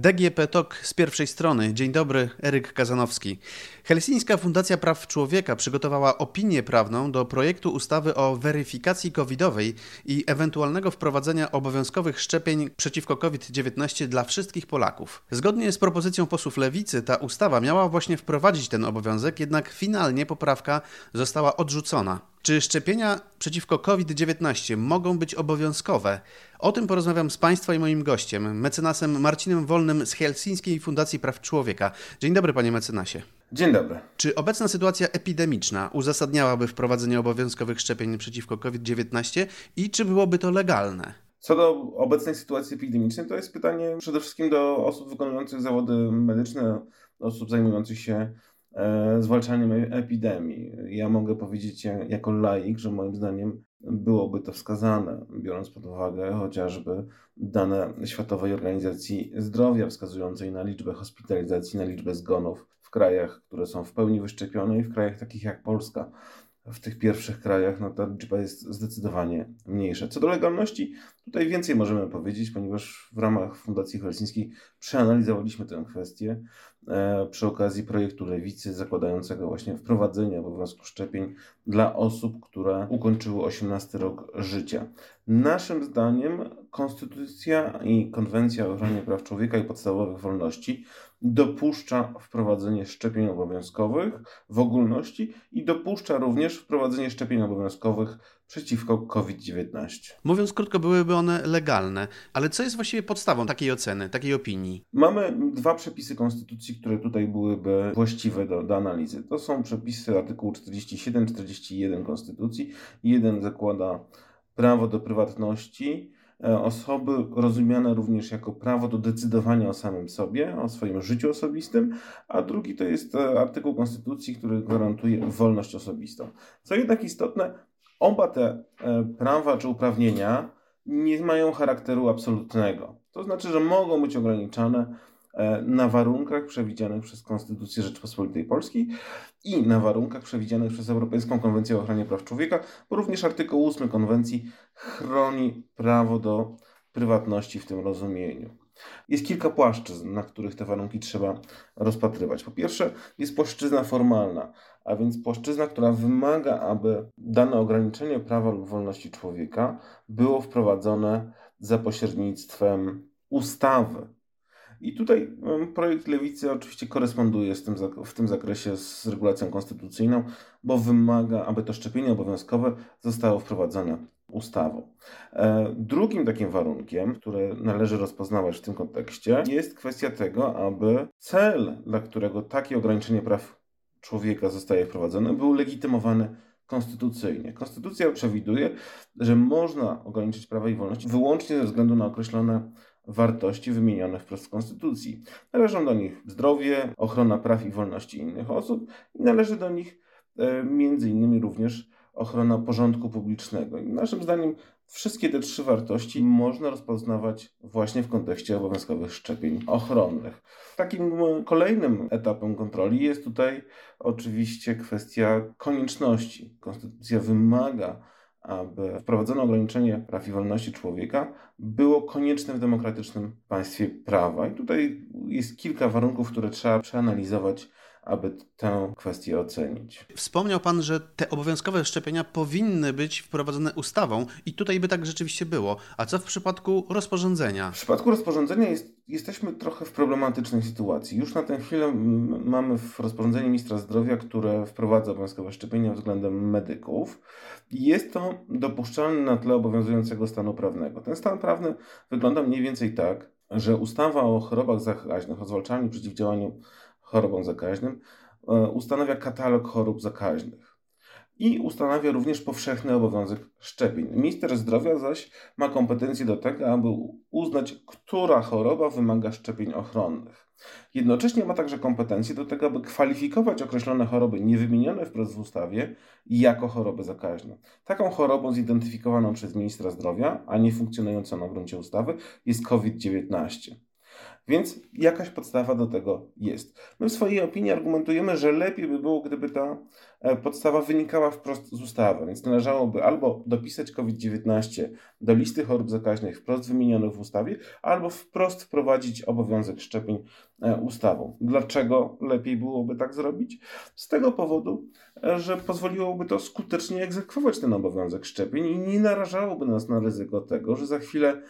DGP TOK z pierwszej strony. Dzień dobry, Eryk Kazanowski. Helsińska Fundacja Praw Człowieka przygotowała opinię prawną do projektu ustawy o weryfikacji covidowej i ewentualnego wprowadzenia obowiązkowych szczepień przeciwko COVID-19 dla wszystkich Polaków. Zgodnie z propozycją posłów Lewicy ta ustawa miała właśnie wprowadzić ten obowiązek, jednak finalnie poprawka została odrzucona. Czy szczepienia przeciwko COVID-19 mogą być obowiązkowe? O tym porozmawiam z Państwa i moim gościem, mecenasem Marcinem Wolnym z Helsińskiej Fundacji Praw Człowieka. Dzień dobry, panie mecenasie. Dzień dobry. Czy obecna sytuacja epidemiczna uzasadniałaby wprowadzenie obowiązkowych szczepień przeciwko COVID-19 i czy byłoby to legalne? Co do obecnej sytuacji epidemicznej, to jest pytanie przede wszystkim do osób wykonujących zawody medyczne, osób zajmujących się zwalczaniem e, epidemii. Ja mogę powiedzieć jako laik, że moim zdaniem byłoby to wskazane, biorąc pod uwagę chociażby dane Światowej Organizacji Zdrowia wskazującej na liczbę hospitalizacji, na liczbę zgonów w krajach, które są w pełni wyszczepione i w krajach takich jak Polska w tych pierwszych krajach no ta liczba jest zdecydowanie mniejsza. Co do legalności, tutaj więcej możemy powiedzieć, ponieważ w ramach Fundacji Helsińskiej przeanalizowaliśmy tę kwestię e, przy okazji projektu Lewicy zakładającego właśnie wprowadzenie obowiązku szczepień dla osób, które ukończyły 18 rok życia. Naszym zdaniem Konstytucja i Konwencja o ochronie praw człowieka i podstawowych wolności dopuszcza wprowadzenie szczepień obowiązkowych w ogólności i dopuszcza również wprowadzenie szczepień obowiązkowych przeciwko COVID-19. Mówiąc krótko, byłyby one legalne, ale co jest właściwie podstawą takiej oceny, takiej opinii? Mamy dwa przepisy Konstytucji, które tutaj byłyby właściwe do, do analizy. To są przepisy artykułu 47-41 Konstytucji. Jeden zakłada prawo do prywatności, osoby rozumiane również jako prawo do decydowania o samym sobie, o swoim życiu osobistym, a drugi to jest e, artykuł Konstytucji, który gwarantuje wolność osobistą. Co jednak istotne, oba te e, prawa czy uprawnienia nie mają charakteru absolutnego. To znaczy, że mogą być ograniczane E, na warunkach przewidzianych przez Konstytucję Rzeczypospolitej Polskiej i na warunkach przewidzianych przez Europejską Konwencję o ochronie praw człowieka, bo również artykuł 8 konwencji chroni prawo do prywatności w tym rozumieniu. Jest kilka płaszczyzn, na których te warunki trzeba rozpatrywać. Po pierwsze, jest płaszczyzna formalna, a więc płaszczyzna, która wymaga, aby dane ograniczenie prawa lub wolności człowieka było wprowadzone za pośrednictwem ustawy, i tutaj projekt Lewicy oczywiście koresponduje z tym, w tym zakresie z regulacją konstytucyjną, bo wymaga, aby to szczepienie obowiązkowe zostało wprowadzone ustawą. E, drugim takim warunkiem, który należy rozpoznawać w tym kontekście, jest kwestia tego, aby cel, dla którego takie ograniczenie praw człowieka zostaje wprowadzone, był legitymowany konstytucyjnie. Konstytucja przewiduje, że można ograniczyć prawa i wolności wyłącznie ze względu na określone wartości wymienione wprost w Konstytucji. Należą do nich zdrowie, ochrona praw i wolności innych osób i należy do nich e, między innymi również ochrona porządku publicznego. I naszym zdaniem wszystkie te trzy wartości można rozpoznawać właśnie w kontekście obowiązkowych szczepień ochronnych. Takim kolejnym etapem kontroli jest tutaj oczywiście kwestia konieczności. Konstytucja wymaga aby wprowadzono ograniczenie praw i wolności człowieka było konieczne w demokratycznym państwie prawa. I tutaj jest kilka warunków, które trzeba przeanalizować aby tę kwestię ocenić. Wspomniał Pan, że te obowiązkowe szczepienia powinny być wprowadzone ustawą i tutaj by tak rzeczywiście było. A co w przypadku rozporządzenia? W przypadku rozporządzenia jest, jesteśmy trochę w problematycznej sytuacji. Już na tę chwilę mamy w rozporządzeniu ministra zdrowia, które wprowadza obowiązkowe szczepienia względem medyków. Jest to dopuszczalne na tle obowiązującego stanu prawnego. Ten stan prawny wygląda mniej więcej tak, że ustawa o chorobach zakaźnych, o zwalczaniu i przeciwdziałaniu chorobom zakaźnym, e, ustanawia katalog chorób zakaźnych i ustanawia również powszechny obowiązek szczepień. Minister zdrowia zaś ma kompetencje do tego, aby uznać, która choroba wymaga szczepień ochronnych. Jednocześnie ma także kompetencje do tego, aby kwalifikować określone choroby niewymienione wprost w ustawie jako choroby zakaźne. Taką chorobą zidentyfikowaną przez ministra zdrowia, a nie funkcjonującą na gruncie ustawy, jest COVID-19. Więc jakaś podstawa do tego jest. My w swojej opinii argumentujemy, że lepiej by było, gdyby ta e, podstawa wynikała wprost z ustawy, więc należałoby albo dopisać COVID-19 do listy chorób zakaźnych wprost wymienionych w ustawie, albo wprost wprowadzić obowiązek szczepień e, ustawą. Dlaczego lepiej byłoby tak zrobić? Z tego powodu, e, że pozwoliłoby to skutecznie egzekwować ten obowiązek szczepień i nie narażałoby nas na ryzyko tego, że za chwilę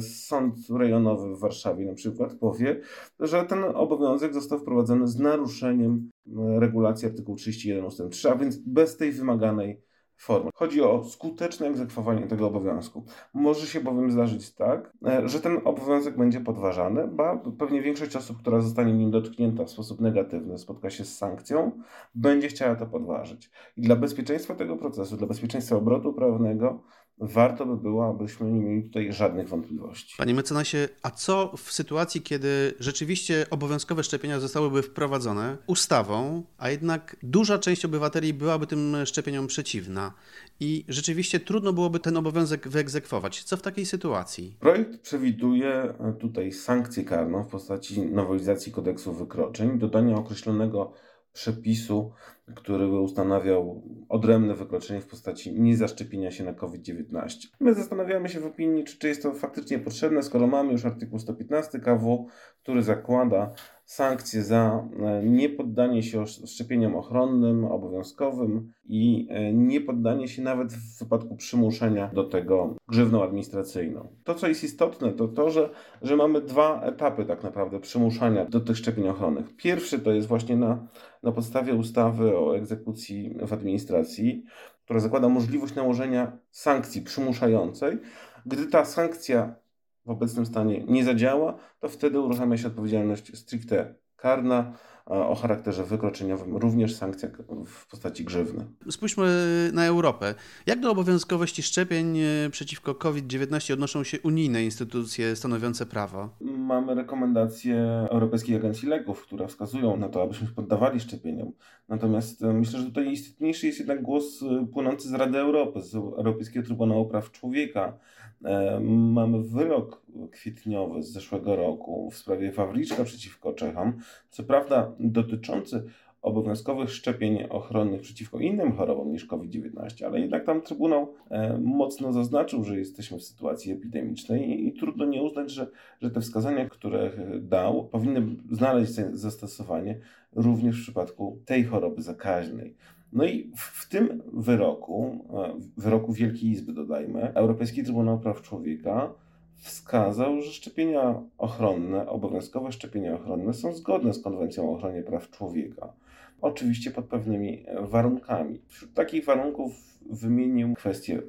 sąd rejonowy w Warszawie na przykład powie, że ten obowiązek został wprowadzony z naruszeniem e, regulacji artykułu 31 ust. 3, a więc bez tej wymaganej formy. Chodzi o skuteczne egzekwowanie tego obowiązku. Może się bowiem zdarzyć tak, e, że ten obowiązek będzie podważany, bo pewnie większość osób, która zostanie nim dotknięta w sposób negatywny, spotka się z sankcją, będzie chciała to podważyć. I dla bezpieczeństwa tego procesu, dla bezpieczeństwa obrotu prawnego, warto by było, abyśmy nie mieli tutaj żadnych wątpliwości. Panie mecenasie, a co w sytuacji, kiedy rzeczywiście obowiązkowe szczepienia zostałyby wprowadzone ustawą, a jednak duża część obywateli byłaby tym szczepieniom przeciwna i rzeczywiście trudno byłoby ten obowiązek wyegzekwować? Co w takiej sytuacji? Projekt przewiduje tutaj sankcję karną w postaci nowelizacji kodeksu wykroczeń, dodania określonego przepisu, który by ustanawiał odrębne wykroczenie w postaci niezaszczepienia się na COVID-19. My zastanawiamy się w opinii, czy, czy jest to faktycznie potrzebne, skoro mamy już artykuł 115 KW, który zakłada sankcje za e, niepoddanie się szczepieniom ochronnym, obowiązkowym i e, niepoddanie się nawet w wypadku przymuszenia do tego grzywną administracyjną. To, co jest istotne, to to, że, że mamy dwa etapy tak naprawdę przymuszania do tych szczepień ochronnych. Pierwszy to jest właśnie na, na podstawie ustawy o egzekucji w administracji, która zakłada możliwość nałożenia sankcji przymuszającej. Gdy ta sankcja w obecnym stanie nie zadziała, to wtedy uruchamia się odpowiedzialność stricte karna o charakterze wykroczeniowym, również sankcja w postaci grzywny. Spójrzmy na Europę. Jak do obowiązkowości szczepień e, przeciwko COVID-19 odnoszą się unijne instytucje stanowiące prawo? Mamy rekomendacje Europejskiej Agencji Leków, które wskazują na to, abyśmy poddawali szczepieniom. Natomiast e, myślę, że tutaj istotniejszy jest jednak głos e, płynący z Rady Europy, z Europejskiego Trybunału Praw Człowieka, E, mamy wyrok kwietniowy z zeszłego roku w sprawie Wawliczka przeciwko Czechom, co prawda dotyczący obowiązkowych szczepień ochronnych przeciwko innym chorobom niż COVID-19, ale jednak tam Trybunał e, mocno zaznaczył, że jesteśmy w sytuacji epidemicznej i, i trudno nie uznać, że, że te wskazania, które dał, powinny znaleźć zastosowanie również w przypadku tej choroby zakaźnej. No i w tym wyroku, e, wyroku Wielkiej Izby dodajmy, Europejski Trybunał Praw Człowieka wskazał, że szczepienia ochronne, obowiązkowe szczepienia ochronne są zgodne z Konwencją o ochronie praw człowieka. Oczywiście pod pewnymi warunkami. Wśród takich warunków wymienił kwestię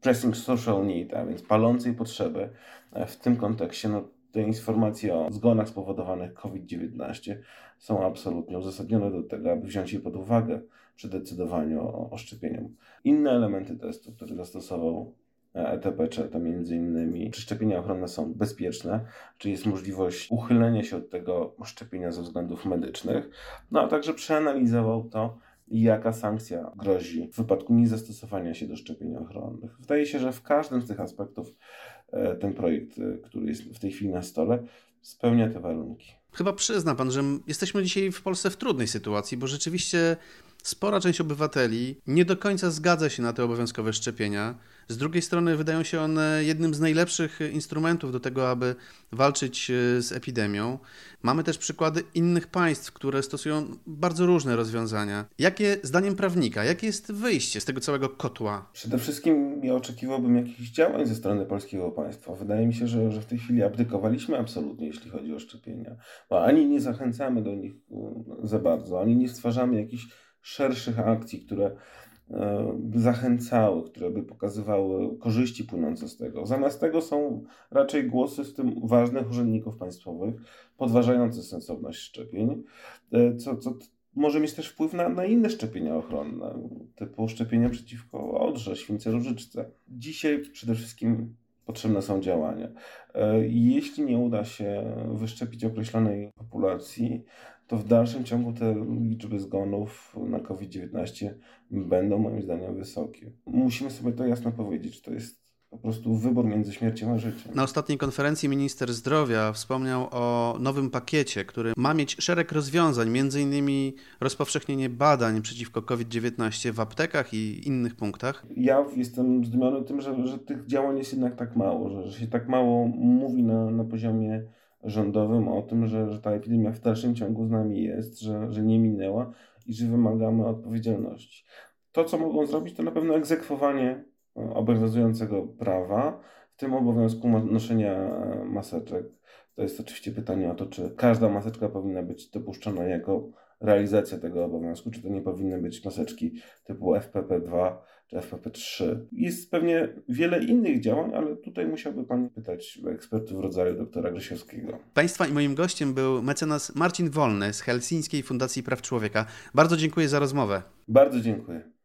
pressing social need, a więc palącej potrzeby. W tym kontekście no, te informacje o zgonach spowodowanych COVID-19 są absolutnie uzasadnione do tego, aby wziąć je pod uwagę przy decydowaniu o, o szczepieniu. Inne elementy testu, które zastosował ETP, czy to między innymi, czy szczepienia ochronne są bezpieczne, czy jest możliwość uchylenia się od tego szczepienia ze względów medycznych, no a także przeanalizował to, jaka sankcja grozi w wypadku niezastosowania się do szczepień ochronnych. Wydaje się, że w każdym z tych aspektów e, ten projekt, e, który jest w tej chwili na stole, spełnia te warunki. Chyba przyzna pan, że jesteśmy dzisiaj w Polsce w trudnej sytuacji, bo rzeczywiście spora część obywateli nie do końca zgadza się na te obowiązkowe szczepienia. Z drugiej strony wydają się one jednym z najlepszych instrumentów do tego, aby walczyć e, z epidemią. Mamy też przykłady innych państw, które stosują bardzo różne rozwiązania. Jakie, zdaniem prawnika, jakie jest wyjście z tego całego kotła? Przede wszystkim ja oczekiwałbym jakichś działań ze strony polskiego państwa. Wydaje mi się, że, że w tej chwili abdykowaliśmy absolutnie, jeśli chodzi o szczepienia. Bo ani nie zachęcamy do nich za bardzo, ani nie stwarzamy jakichś szerszych akcji, które zachęcały, które by pokazywały korzyści płynące z tego. Zamiast tego są raczej głosy, w tym ważnych urzędników państwowych, podważające sensowność szczepień, e, co, co może mieć też wpływ na, na inne szczepienia ochronne, typu szczepienia przeciwko odrze, śwince różyczce. Dzisiaj przede wszystkim potrzebne są działania. E, jeśli nie uda się wyszczepić określonej populacji, to w dalszym ciągu te liczby zgonów na COVID-19 będą moim zdaniem wysokie. Musimy sobie to jasno powiedzieć, to jest po prostu wybór między śmiercią a życiem. Na ostatniej konferencji minister zdrowia wspomniał o nowym pakiecie, który ma mieć szereg rozwiązań, między innymi rozpowszechnienie badań przeciwko COVID-19 w aptekach i innych punktach. Ja jestem zdumiony tym, że, że tych działań jest jednak tak mało, że, że się tak mało mówi na, na poziomie rządowym o tym, że, że ta epidemia w dalszym ciągu z nami jest, że, że nie minęła i że wymagamy odpowiedzialności. To, co mogą zrobić, to na pewno egzekwowanie obowiązującego prawa, w tym obowiązku noszenia maseczek. To jest oczywiście pytanie o to, czy każda maseczka powinna być dopuszczona jako realizacja tego obowiązku, czy to nie powinny być maseczki typu FPP2 czy FPP3. Jest pewnie wiele innych działań, ale tutaj musiałby Pan pytać ekspertów w rodzaju doktora Grzesiowskiego. Państwa i moim gościem był mecenas Marcin Wolny z Helsińskiej Fundacji Praw Człowieka. Bardzo dziękuję za rozmowę. Bardzo dziękuję.